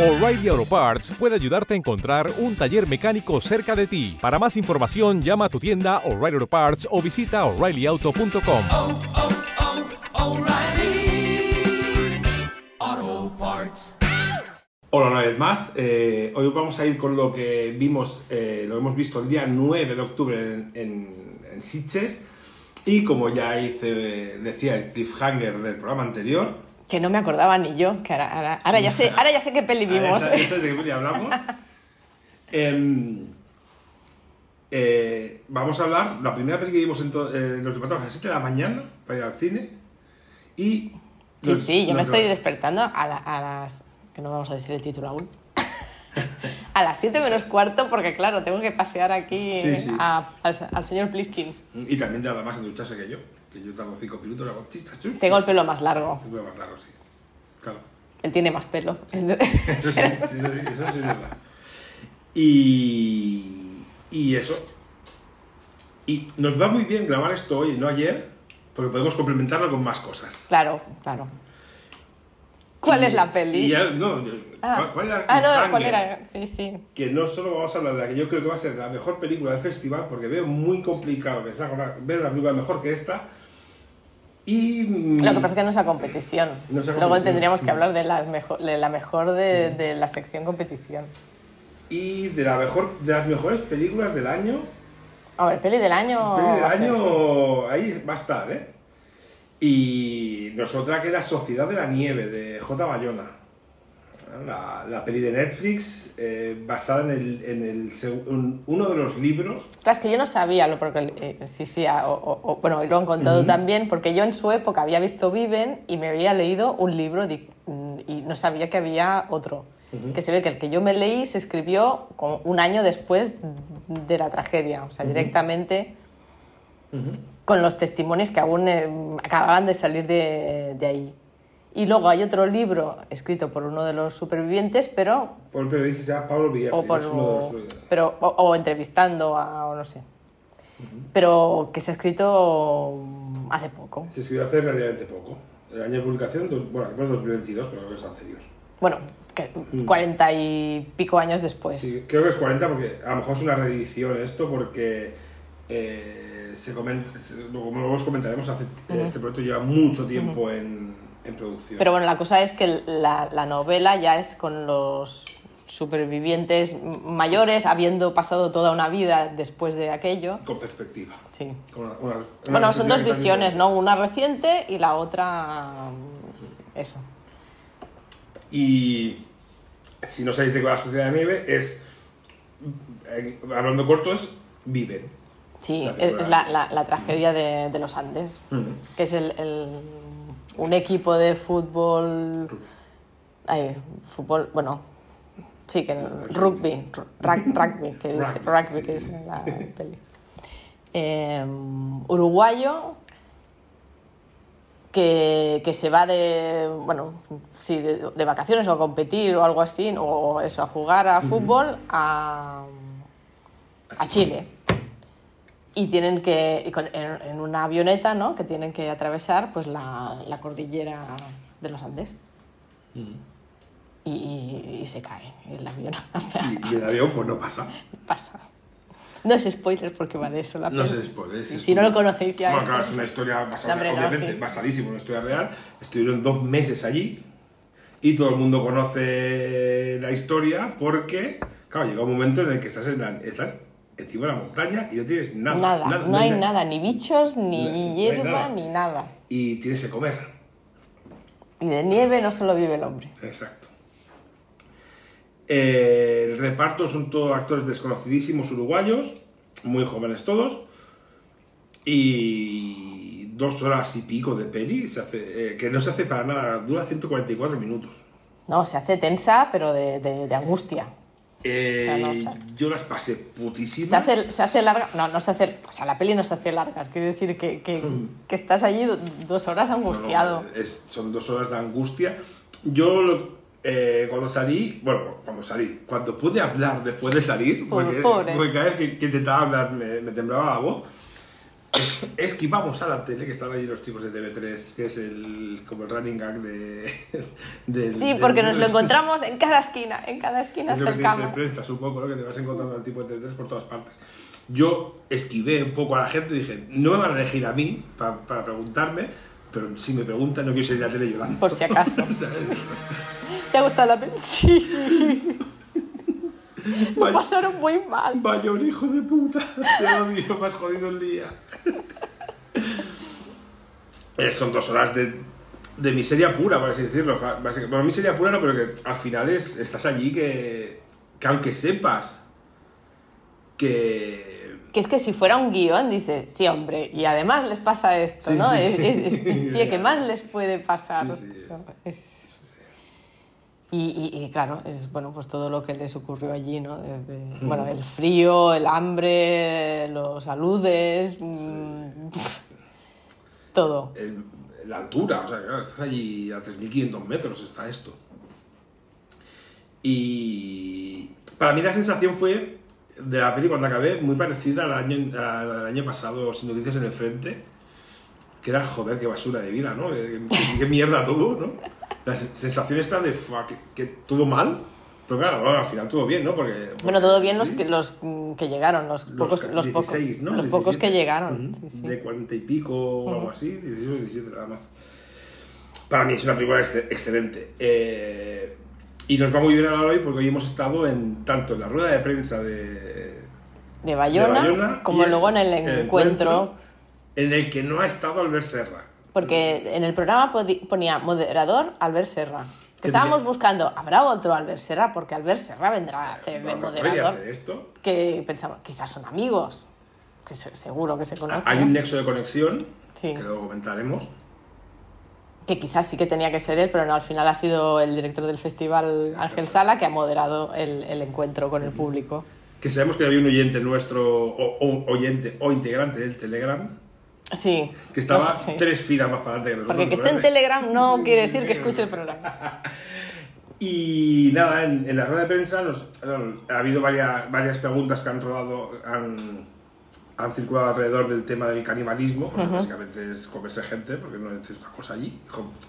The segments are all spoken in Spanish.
O'Reilly Auto Parts puede ayudarte a encontrar un taller mecánico cerca de ti. Para más información, llama a tu tienda O'Reilly Auto Parts o visita oreillyauto.com. oh, oh, Parts. Hola una vez más, Eh, hoy vamos a ir con lo que vimos, eh, lo hemos visto el día 9 de octubre en, en, en Sitges y como ya hice, decía el cliffhanger del programa anterior, Que no me acordaba ni yo, que ahora, ahora, ahora ya, sé, ahora ya sé qué peli vimos. Ah, esa- esa es de que ya hablamos, Em, eh, vamos a hablar, la primera peli que vimos en, eh, nos levantamos a las 7 de la mañana para ir al cine y... Sí, sí, yo me estoy despertando a, la- a las... que no vamos a decir el título aún. a las 7 menos cuarto, porque claro, tengo que pasear aquí Sí, sí. a- al, al señor Pliskin. Y también tarda más en ducharse que yo, que yo tardo 5 minutos, hago. Tengo el pelo más largo, Es más largo, sí. Claro. él tiene más pelo. Eso sí, sí, sí, eso sí es verdad. Y, y eso. Y nos va muy bien grabar esto hoy, no ayer, porque podemos complementarlo con más cosas. claro, claro. ¿Cuál Y- es la peli? ya, no, ah, ¿cuál- ¿cuál era? ah, no, ¿cuál Cliffhanger? era? Sí, sí. Que no solo vamos a hablar de la que yo creo que va a ser la mejor película del festival, porque veo muy complicado que salga una- ver una película mejor que esta. Y. mm, Lo que pasa es que no es a competición. No es a Luego tendríamos que hablar de, las mejo- de la mejor de, de la sección competición. Y de, la mejor, de las mejores películas del año. A ver, peli del año. Peli del va a ser, sí. año ahí va a estar, ¿eh? Y nosotras que era Sociedad de la Nieve, de J. Bayona. La, la peli de Netflix, eh, basada en, el, en el uno de los libros. Claro, es que yo no sabía, lo porque, eh, sí, sí, a- o- o- bueno, lo han contado también, porque yo en su época había visto Viven y me había leído un libro mm, y no sabía que había otro. Que se ve que el que yo me leí se escribió como un año después de la tragedia, o sea, directamente con los testimonios que aún eh, acababan de salir de, de ahí. Y luego hay otro libro escrito por uno de los supervivientes, pero Por el periodista Pablo Villafranca. o, por, uno de los- pero, o, o entrevistando a, o no sé. Pero que se ha escrito hace poco. Se escribió hace relativamente poco. El año de publicación, bueno, bueno, 2022, pero creo que es anterior. Bueno, que cuarenta y pico años después. Mm. Sí, creo que es 40 porque a lo mejor es una reedición esto porque eh, se comenta, como luego os comentaremos, hace- este proyecto lleva mucho tiempo en, en producción. Pero bueno, la cosa es que la, la novela ya es con los supervivientes mayores, habiendo pasado toda una vida después de aquello. Con perspectiva. Sí. Con una- una- una Bueno, son dos visiones, ¿no? Una reciente y la otra... mm, Eso. Y si no sabéis de va la sociedad de nieve, es, eh, hablando corto, es Viven. Sí, La es la, la- la tragedia de, de los Andes, que es el, el- un equipo de fútbol, ay, fútbol, bueno, sí, que rugby, ru- rug- rugby, que dice, Rugby, que dice la peli. Eh, uruguayo que, que se va de, bueno, sí, de, de vacaciones o a competir o algo así, o eso, a jugar a fútbol a, a Chile. Y tienen que, y con- en, en una avioneta, ¿no? Que tienen que atravesar pues la, la cordillera de los Andes. Y, y- y se cae el avión. Y, el avión, pues no pasa. Pasa. No es spoiler porque va de eso la No sé spoiler. es- es si no un- lo conocéis ya. Bueno, es- claro, es una historia basada, no, obviamente, sí. basadísima en una historia real. Estuvieron dos meses allí y todo el mundo conoce la historia porque, claro, llega un momento en el que estás, en la- estás encima de la montaña y no tienes nada. Nada, no hay nada, ni bichos, ni No- no hay hierba, nada. ni nada. Y tienes que comer. Y de nieve no solo vive el hombre. Exacto. Eh, el reparto son todos actores desconocidísimos uruguayos, muy jóvenes todos, y dos horas y pico de peli, se hace, eh, que no se hace para nada, dura 144 minutos. No, se hace tensa, pero de, de- de angustia. Eh, O sea, no, o sea- yo las pasé putísimas. Se hace, se hace larga. No, no se hace. O sea, la peli no se hace larga. Es quiero decir que, que, que estás allí do- dos horas No, no, angustiado. es- son dos horas de angustia. Yo lo- eh, cuando salí, bueno, cuando salí, cuando pude hablar después de salir, porque, pobre. porque cada vez que, que intentaba hablar me, me temblaba la voz, esquivamos a la tele, que están ahí los chicos de TV3, que es el, como el running gag de, del- Sí, del- porque nos lo encontramos en cada esquina, en cada esquina Es cercana. prensa, supongo, ¿no? que te vas encontrando al tipo de TV3 por todas partes. Yo esquivé un poco a la gente y dije, no me van a elegir a mí pa- para preguntarme, pero si me preguntan no quiero salir a la tele llorando. Por si acaso. ¿Te ha gustado la peli? Sí. Lo Vaya- pasaron muy mal. Vaya un hijo de puta, te odio, me has jodido el día. Eh, son dos horas de, de miseria pura, por así decirlo. Fa- básica- Bueno, miseria pura no, pero que al final es, estás allí que, que aunque sepas que... Que es que si fuera un guion, dice, sí, hombre, y además les pasa esto, Sí, ¿no? sí, es, sí. es, es- es- tío, ¿qué más les puede pasar? Sí, sí, es- es- Y, y- y, claro, es bueno, pues todo lo que les ocurrió allí, ¿no? Desde, bueno, el frío, el hambre, los aludes, mm, todo. el- la altura, o sea, claro, estás allí a 3.500 metros, está esto. Y para mí la sensación fue de la peli cuando acabé muy parecida al año, al año pasado, Sin Noticias en el Frente, que era, joder, qué basura de vida, ¿no? Qué- qué mierda todo, ¿no? La sen- sensación está de, fuck, que, que todo mal, pero claro, bueno, al final todo bien, ¿no? Porque, Bueno, todo bien los que, los que llegaron, los pocos, los pocos, 16, ¿no? los pocos que 17. llegaron. Ujú. sí, sí. De 40 y pico o algo así, 16 o 17 nada más. Para mí es una película exce- excelente. Eh, y nos va muy bien hablar hoy porque hoy hemos estado en tanto en la rueda de prensa de, De Bayona, de Bayona como luego en el, encuentro, en el que no ha estado Albert Serra. Porque en el programa ponía moderador Albert Serra. ¿Qué Estábamos tenía? buscando, ¿habrá otro Albert Serra? Porque Albert Serra vendrá a hacer de moderador. hacer esto. Que pensamos, quizás son amigos, que se- seguro que se conocen. Hay un nexo de conexión Sí. que luego comentaremos. Que quizás sí que tenía que ser él, pero no, al final ha sido el director del festival Ángel Sala que ha moderado el, el encuentro con el público. Que sabemos que había un oyente nuestro, o, o oyente o integrante del Telegram, Sí. que estaba no sé, sí. tres filas más para adelante que nosotros. Porque que esté en. Telegram no quiere decir que escuche el programa. Y nada, en, en la rueda de prensa nos- ha habido varias, varias preguntas que han rodado, han, han circulado alrededor del tema del canibalismo, que básicamente es comerse gente, porque no es otra cosa allí,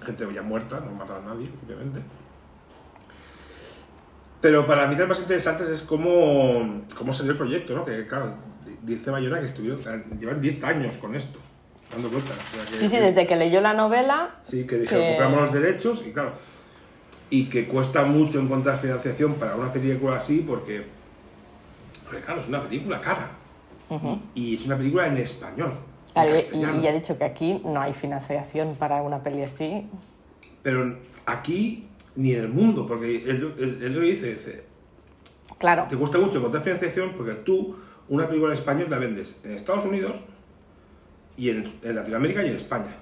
gente ya muerta, no matan a nadie, obviamente. Pero para mí las más interesantes es cómo, cómo salió el proyecto, ¿no? Que claro, dice Bayona que estuvieron, llevan 10 años con esto, dando vueltas. o sea que- Sí, sí, que- desde que leyó la novela. Sí, que dijeron, que- compramos los derechos y claro, y que cuesta mucho encontrar financiación para una película así porque, porque claro, es una película cara. y, y es una película en español. en y, he dicho que aquí no hay financiación para una peli así. Pero aquí ni en el mundo, porque él, él- él lo dice, dice, Claro. te cuesta mucho encontrar financiación porque tú una película en español la vendes en Estados Unidos y en, en Latinoamérica y en España.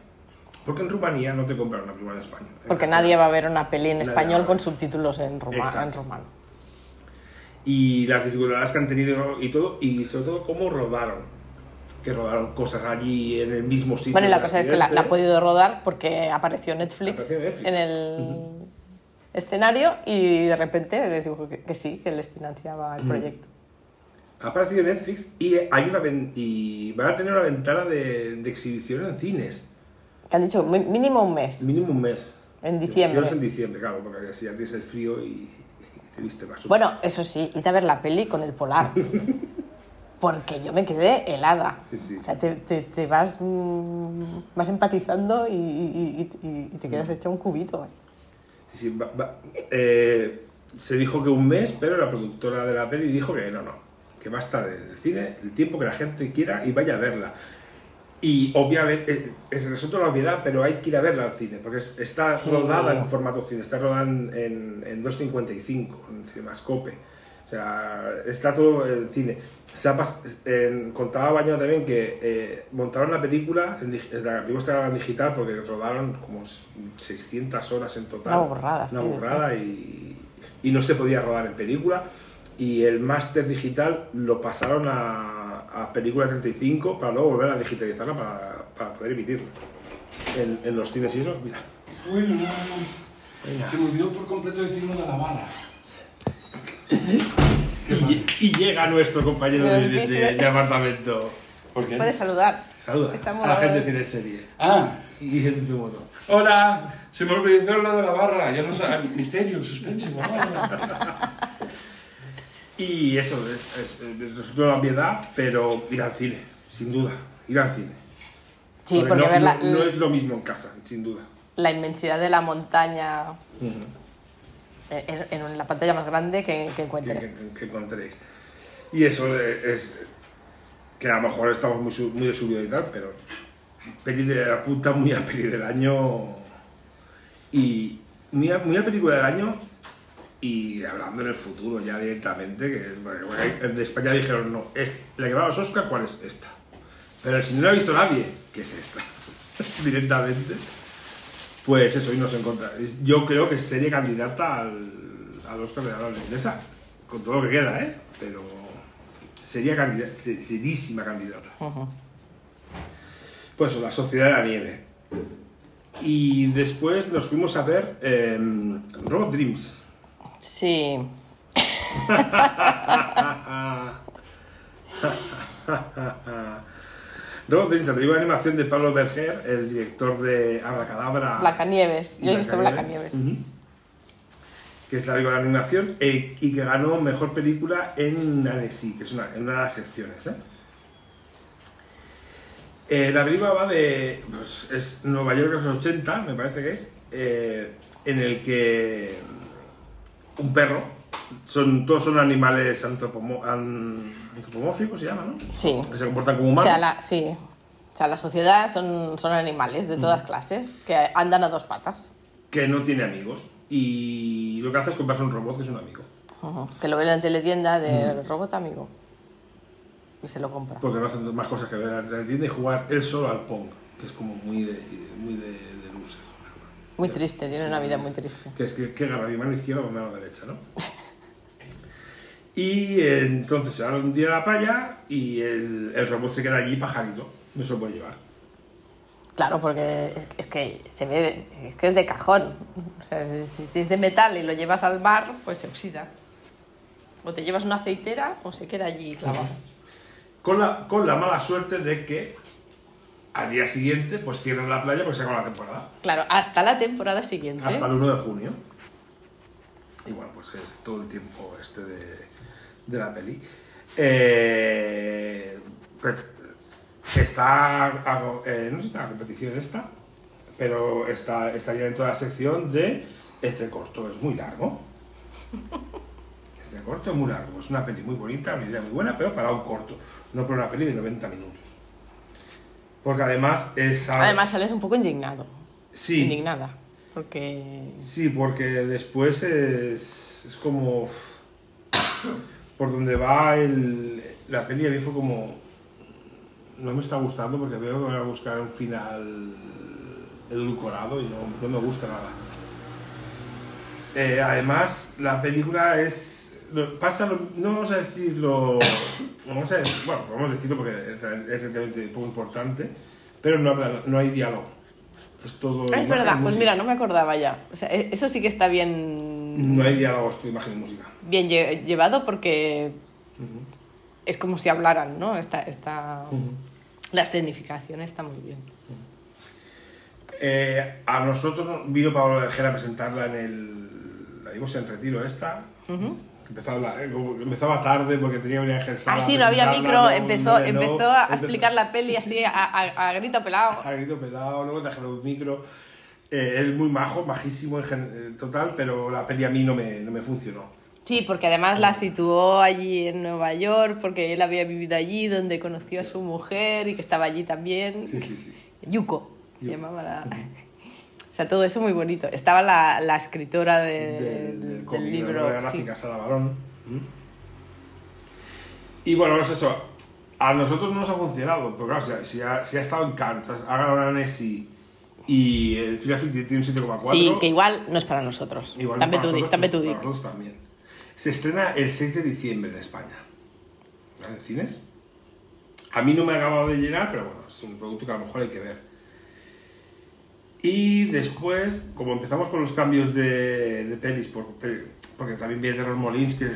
Porque en Rumanía no te compran una película en español. en Porque nadie va a ver una peli en Nadie español con subtítulos en, Exacto. en rumano. y las dificultades que han tenido y todo, y sobre todo cómo rodaron. Que rodaron cosas allí en el mismo sitio. Bueno, y la cosa es que la, la ha podido rodar porque apareció Netflix, Apareció Netflix. en el escenario y de repente les dijo que, que sí, que les financiaba el proyecto. Ha aparecido Netflix y, hay una y van a tener una ventana de, de exhibición en cines. Que han dicho mínimo un mes. Mínimo un mes. En diciembre. Yo no sé en diciembre, claro, porque así ya tienes el frío y, te viste más. Bueno, eso sí, id a ver la peli con el polar. Porque yo me quedé helada. Sí, sí. O sea, te, te- te vas, mm, vas empatizando y, y- y- y te Mm. quedas hecho un cubito. Sí, sí, va- va- eh, se dijo que un mes, pero la productora de la peli dijo que no, no, que va a estar en el cine el tiempo que la gente quiera y vaya a verla. Y obviamente, es resulta una obviedad, pero hay que ir a verla al cine, porque es- está Sí. rodada en formato cine, está rodada en, en, en 2.55, en Cinemascope. O sea, está todo el cine. Se ha en- contaba Baño también que eh, montaron la película, en, la película estaba en digital porque rodaron como 600 horas en total. Una burrada, Una sí, burrada y, y no se podía rodar en película. Y el máster digital lo pasaron a, a película 35 para luego volver a digitalizarla para, para poder emitirla. En, en los cines y eso, mira. Uy, no, no. Se me olvidó por completo decirlo de la bala. Y, y llega nuestro compañero De de, apartamento. ¿Por qué? Puedes saludar. Saluda a la gente tiene serie. Ah, Y el tu moto. hola. Se me olvidó lo de la barra. Ya no sé. Misterio, suspense. Y eso, es, es, una obviedad, pero ir al cine, sin duda. Ir al cine. Sí, porque no, ver la, no- no es lo mismo en casa, sin duda. la inmensidad de la montaña en, en la pantalla más grande que, que encuentres. que- que encontréis. Y eso es que a lo mejor estamos muy, muy de subido y tal, pero peli de la puta, muy a peli del año y muy a, muy a película del año y hablando en el futuro ya directamente, que bueno, en España dijeron no, es, la que va a los Oscars, ¿cuál es esta? Pero si no la ha visto nadie, ¿qué es esta? directamente. Pues eso, y nos encontramos. Yo creo que sería candidata al, al Oscar de la habla inglesa, con todo lo que queda, ¿eh? Pero sería candidata, se- serísima candidata. Pues eso, La Sociedad de la Nieve. Y después nos fuimos a ver eh, Robot Dreams. Sí, la película de animación de Pablo Berger, el director de Abracadabra. Blancanieves. Yo he visto Blancanieves. Que es la película de animación eh, y que ganó mejor película en Annecy, que es una, en una de las secciones. ¿eh? Eh, la película va de. pues, es Nueva York de los 80, me parece que es. eh, en el que. Un perro. Son, todos son animales antropomo- an- antropomórficos, se llama, ¿no? Sí. Que se comportan como O humanos. sea, la, sí. O sea, la sociedad son, son animales de todas clases que andan a dos patas. Que no tiene amigos. Y lo que hace es comprarse un robot que es un amigo. Ujú. Que lo ven en la teletienda del robot amigo. Y se lo compra. Porque no hacen más cosas que ver a la tienda y jugar él solo al Pong. Que es como muy de, muy de, de loser. Muy triste, tiene una vida muy triste. Que es que, que gana mi mano izquierda o mi mano derecha, ¿no? Y eh, entonces se van un día a la playa y el, el robot se queda allí pajarito. No se lo puede llevar. Claro, porque es, es que se ve, es que es de cajón. O sea, si, si es de metal y lo llevas al mar, pues se oxida. O te llevas una aceitera o se queda allí clavado. Con la, con la mala suerte de que al día siguiente pues cierran la playa porque se acaba la temporada. Claro, hasta la temporada siguiente. Hasta el 1 de junio. Y bueno, pues es todo el tiempo este de, de la peli. Eh, pues, está, eh, no sé si está la competición esta, pero está, estaría dentro de la sección de este corto, es muy largo. Este corto es muy largo, es una peli muy bonita, una idea muy buena, pero para un corto, no para una peli de 90 minutos. Porque además es... algo- Además sales un poco indignado. Sí. Indignada. Porque... Sí, porque después es, es como. Por donde va el, la peli, a mí fue como. No me está gustando porque veo que van a buscar un final edulcorado y no, no me gusta nada. Eh, además, la película es. Pasa lo- no vamos a decirlo. Vamos a, bueno, vamos a decirlo porque es, es realmente poco importante, pero no, habla- no hay diálogo. Es todo. Ah, es verdad, pues mira, no me acordaba ya. O sea, e- eso sí que está bien, No hay diálogos, tu imagen y música. bien lle- llevado porque es como si hablaran, ¿no? Está, está... La escenificación está muy bien. Eh, a nosotros vino Pablo Vergera a presentarla en el. La dimos en retiro esta. Empezaba, eh, empezaba tarde porque tenía una ejercicio. Ah, sí, no había micro, empezó, empezó a explicar la peli así a, a- a grito pelado. Ha grito pelado, luego trajeron un micro. Eh, él muy majo, majísimo en eh, total, pero la peli a mí no me, no me funcionó. Sí, porque además la situó allí en Nueva York, porque él había vivido allí, donde conoció a su mujer y que estaba allí también. Sí, sí, sí. Yuko, se Yuko. llamaba la... Sea, todo eso muy bonito. Estaba la, la escritora de- del, del, del cómic, de la libro. sí. gráfica Sara Barón. Y bueno, es eso. A nosotros no nos ha funcionado, pero claro, si ha, si ha, si ha estado en Cannes, ha ganado una Nessie y el Final tiene un 7,4. Sí, que igual no es para nosotros. igual També para dic, nosotros, para también. Se estrena el 6 de diciembre en España. ¿En cines? A mí no me ha acabado de llenar, pero bueno, es un producto que a lo mejor hay que ver. Y después, como empezamos con los cambios de, de pelis, por- pe- porque también viene Molins, que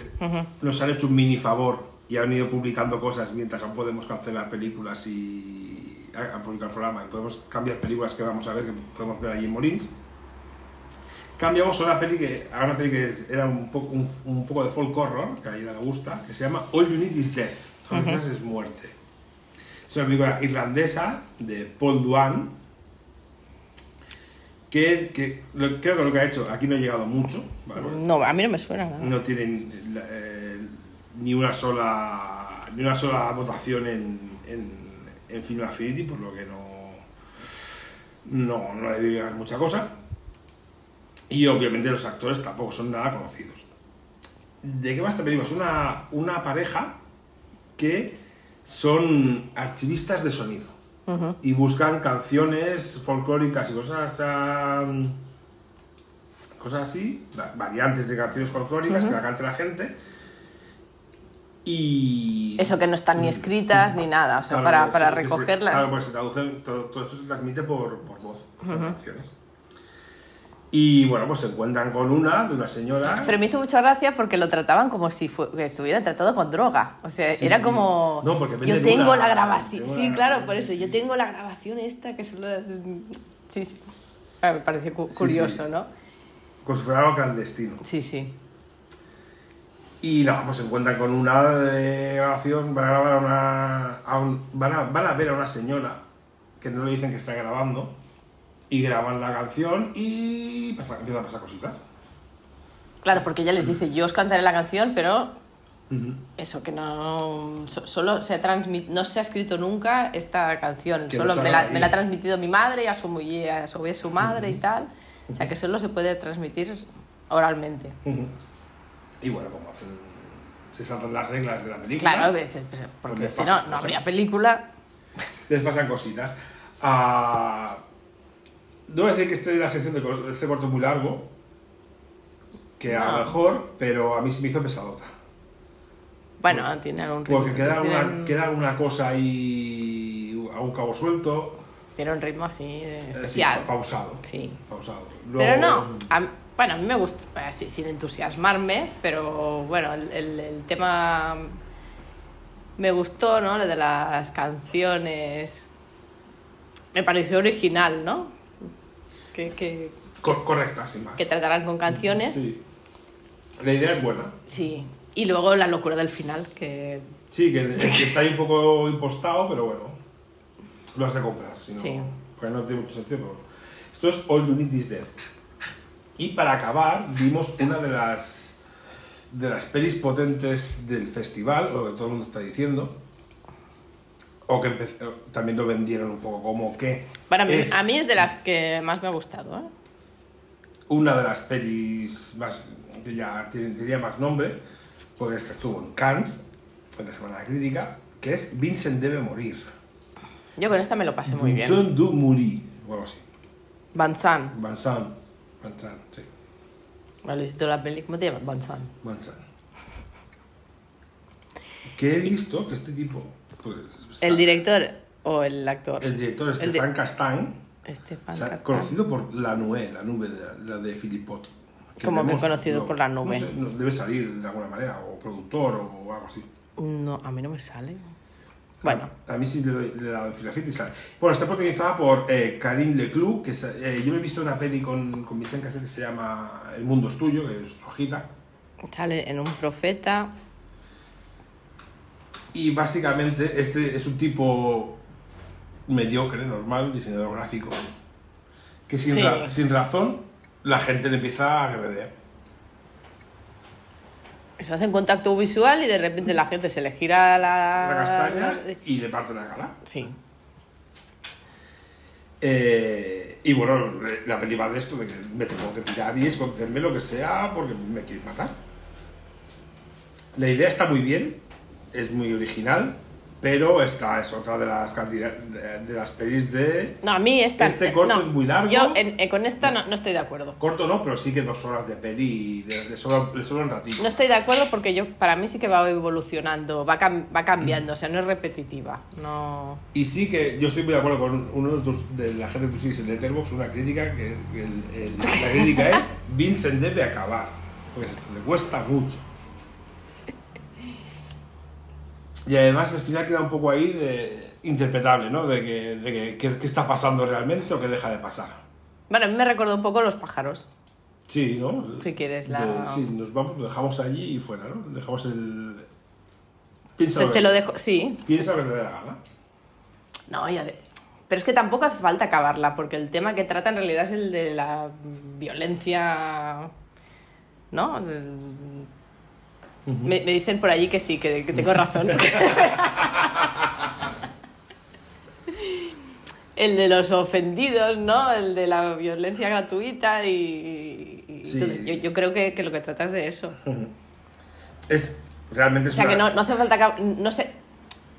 nos han hecho un mini favor y han ido publicando cosas mientras aún podemos cancelar películas y, a, a publicar el programa y podemos cambiar películas que vamos a ver, que podemos ver allí en Molins, cambiamos a una peli que, a una peli que era un poco, un, un poco de folk horror, que a ella le gusta, que se llama All You Need Is Death. Que necesitas es muerte. Es una película irlandesa de Paul Duan, que, que lo- creo que lo que ha hecho, aquí no ha llegado mucho, ¿vale? No, a mí no me suena nada. no tienen eh, ni una sola ni una sola votación en, en, en Film Affinity, por lo que no no, no le digas mucha cosa. Y obviamente los actores tampoco son nada conocidos. ¿De qué esta película? Es una, una pareja que son archivistas de sonido Y buscan canciones folclóricas y cosas ah, cosas así, va- variantes de canciones folclóricas que la cante la gente y Eso que no están ni escritas ni nada, o sea, Claro, para, para sí, que se- recogerlas. claro, pues se traducen, todo, todo esto se transmite por, por voz, por canciones. Y bueno, pues se encuentran con una, de una señora. Pero me hizo mucha gracia porque lo trataban como si estuviera tratado con droga. O sea, Sí, era sí. como. No, porque yo tengo una- la grabación. Sí, una- claro, por eso. Yo tengo la grabación esta que solo. Sí, sí. Ah, me pareció cu- curioso. ¿no? Como si fuera algo clandestino. Sí, sí. Y nada, pues se encuentran con una de grabación, van a grabar a una. a un- van, a, van a ver a una señora que no le dicen que está grabando. Y graban la canción y pasa, empiezan a pasar cositas. Claro, porque ella les dice, yo os cantaré la canción, pero eso que no. so- solo se ha transmit, no se ha escrito nunca esta canción. Que Solo me la, me la ha transmitido mi madre y a su, mu- y a su su madre y tal. O sea que solo se puede transmitir oralmente. Y bueno, como hacen. Se saltan las reglas de la película. Claro, veces, pues, porque les si no, no habría película. les pasan cositas. Ah, debo decir que de la sección de este corto muy largo, que a No. lo mejor, pero a mí se me hizo pesadota. Bueno, tiene algún ritmo. Porque queda alguna, queda alguna cosa ahí a un cabo suelto, tiene un ritmo así eh, eh, sí, especial. pausado. Sí. pausado. Pero no, a mí- bueno, a mí me gusta, así, sin entusiasmarme, pero bueno, el, el- el tema me gustó, ¿no? Lo de las canciones. Me pareció original, ¿no? Que, que, Cor- correcta, sin más. que tratarán con canciones. Sí. La idea es buena. Sí. Y luego la locura del final, que Sí, que, que está ahí un poco impostado, pero bueno, lo has de comprar, si no, Sí. porque no tiene mucho sentido. pero bueno. Esto es All You Need Is Death. Y para acabar, vimos una de las de las pelis potentes del festival, o que todo el mundo está diciendo, o que empezó- también lo vendieron un poco como que para mí, es a mí es de las que más me ha gustado. ¿eh? una de las pelis más que ya tiene, tenía más nombre, porque esta estuvo en Cannes, en la Semana de Crítica, que es Vincent debe morir. Yo con esta me lo pasé muy bien. Vincent du mourir, o algo así. Van Sant. Vincent, Vincent, sí, Vale, la peli, ¿cómo te llamas? Van Sant. Vincent. Que he visto que este tipo, pues, ¿El director o el actor? el director El Stefan Castan, Estefan se ha Castan. conocido por La Nube, la nube de, la de Philippot. ¿Cómo que conocido por La Nube? No sé, no, debe salir de alguna manera, o productor o algo así. No, a mí no me sale. Bueno, A, a mí sí le doy le he dado en Filafit y sale. Bueno, está protagonizada por eh, Karim Leclou, que es, eh, yo me he visto una peli con, con Vicente Cassel que se llama El mundo es tuyo, que es rojita. sale en un profeta. Y básicamente este es un tipo mediocre, normal, diseñador gráfico, que sin, Sí. ra- sin razón la gente le empieza a agredir. Se hace un contacto visual y de repente la gente se le gira la... La castaña y le parte la cara. Sí. Eh, y bueno, la peli va de esto, de que me tengo que pirar y esconderme lo que sea porque me quieres matar. La idea está muy bien, es muy original, pero esta es otra de las cantidades de, de las pelis de No, a mí esta... Este corto no, es muy largo. Yo en- eh, con esta no, no estoy de acuerdo. corto no, pero sí que dos horas de peli y de, de solo, de solo un ratito. No estoy de acuerdo porque yo para mí sí que va evolucionando, va, cam- va cambiando, o sea, no es repetitiva. No... Y sí que yo estoy muy de acuerdo con uno de, tus- de la gente que tú sigues en Letterboxd, una crítica que el- el- la crítica es Vincent debe acabar, porque le cuesta mucho. Y además al final queda un poco ahí de interpretable, ¿no? De que, de que- qué- está pasando realmente o qué deja de pasar. Bueno, a mí me recordó un poco los pájaros. Sí, ¿no? Si quieres la- De- sí, nos vamos, lo dejamos allí y fuera, ¿no? Dejamos el... Piensa Te, lo te lo dejo, sí. Piensa lo que te dé la gana. No, ya de... Pero es que tampoco hace falta acabarla, porque el tema que trata en realidad es el de la violencia. ¿No? Me, me dicen por allí que sí, que, que tengo razón. el de los ofendidos, ¿no? El de la violencia gratuita y. y Sí. entonces yo, yo creo que, que lo que trata es de eso. Es... Realmente O sea, que no, no hace falta no sé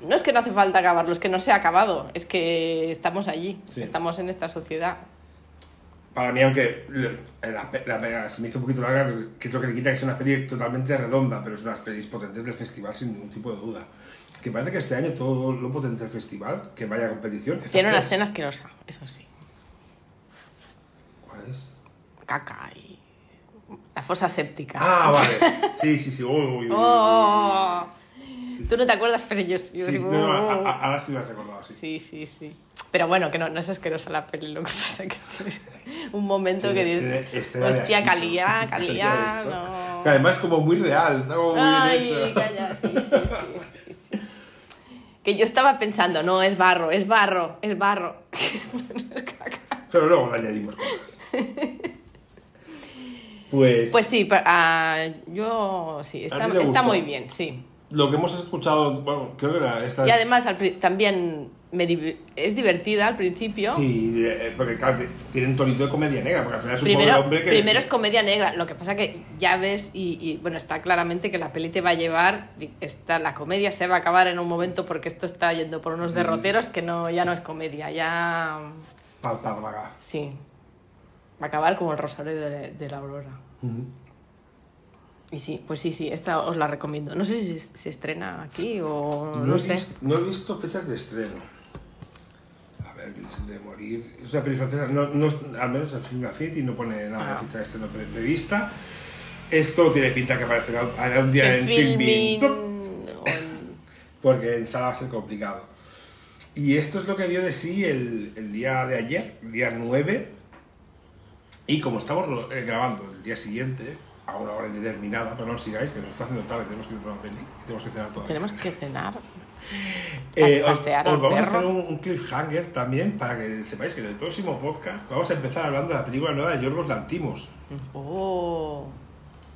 no es que no hace falta acabarlo, es que no se ha acabado, es que estamos allí, Sí. estamos en esta sociedad. Para mí, aunque le- la, la se me hizo un poquito larga, que es lo que le quita que es una peli totalmente redonda, pero es unas pelis potentes del festival sin ningún tipo de duda. Que parece que este año todo lo potente del festival, que vaya a competición... Tiene una escena asquerosa, eso sí. ¿Cuál es? Caca y la fosa séptica. Ah, vale. Sí, sí, sí. Uy, uy, uy. Oh. Tú no te acuerdas, pero yo sí. Sí, no, a- a- ahora sí lo has recordado, sí. Sí, sí, sí. Pero bueno, que no, no es asquerosa la peli, lo que pasa es que tienes un momento que dices, de hostia, calía, Esto. no. Que además es como muy real, está como muy Ay, bien hecho. calla, sí, sí, sí, sí, sí. Que yo estaba pensando, no, es barro, es barro, es barro. Pero luego le añadimos cosas. Pues, Pues sí, ah, yo sí, está, está muy bien, sí. Lo que hemos escuchado, bueno, creo que era esta... Y además al también me es divertida al principio. Sí, eh, porque claro, tiene un tonito de comedia negra, porque al final es un pobre Primero, hombre que... primero es comedia negra, lo que pasa que ya ves y, y, bueno, está claramente que la peli te va a llevar, está, la comedia se va a acabar en un momento porque esto está yendo por unos derroteros que no, ya no es comedia, ya Palpárraga. sí, va a acabar como el rosario de, de la aurora. Ujú. Y sí, pues sí, sí, esta os la recomiendo. No sé si se, se estrena aquí o no, sé. visto- no he visto fechas de estreno. A ver, de morir. Es una peli francesa, no, no, al menos en Film Affinity no pone nada Ah. de fecha de estreno pre- prevista. Esto tiene pinta que aparecerá un día en El Filmin, filming, porque en sala va a ser complicado. Y esto es lo que dio de sí el, el día de ayer, el día 9. Y como estamos eh, grabando el día siguiente, a una hora indeterminada, pero no os sigáis, que nos está haciendo tarde, tenemos que ir a una peli y tenemos que cenar todavía. tenemos que cenar. Eh, os, os vamos a perro. hacer un, un cliffhanger también para que sepáis que en el próximo podcast vamos a empezar hablando de la película nueva de Yorgos Lantimos. Oh.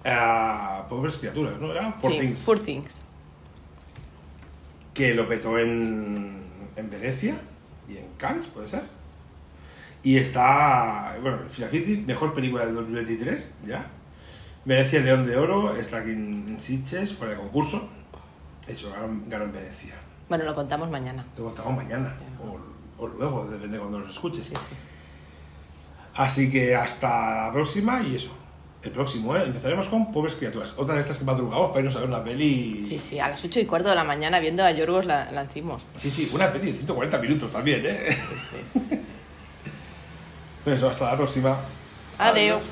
a pobres criaturas, ¿no? Era Poor Sí, Things, Poor Things. que lo petó en, en Venecia y en Cannes, puede ser. Y está, bueno, Filafiti, mejor película del 2023, ya. Venecia León de Oro, está aquí en Sitges, fuera de concurso. Eso, ganó, ganó en Venecia. Bueno, lo contamos mañana. Lo contamos mañana, o, o luego, depende de cuando nos escuches. Sí, sí. Así que hasta la próxima y eso. El próximo, ¿eh? Empezaremos con Pobres Criaturas. Otra de estas que madrugamos para irnos a ver una peli. Sí, sí, a las 8 y cuarto de la mañana viendo a Yorgos la, Lanthimos. Sí, sí, una peli de 140 minutos también, ¿eh? Sí, sí, sí. Pues eso, hasta la próxima. Adiós.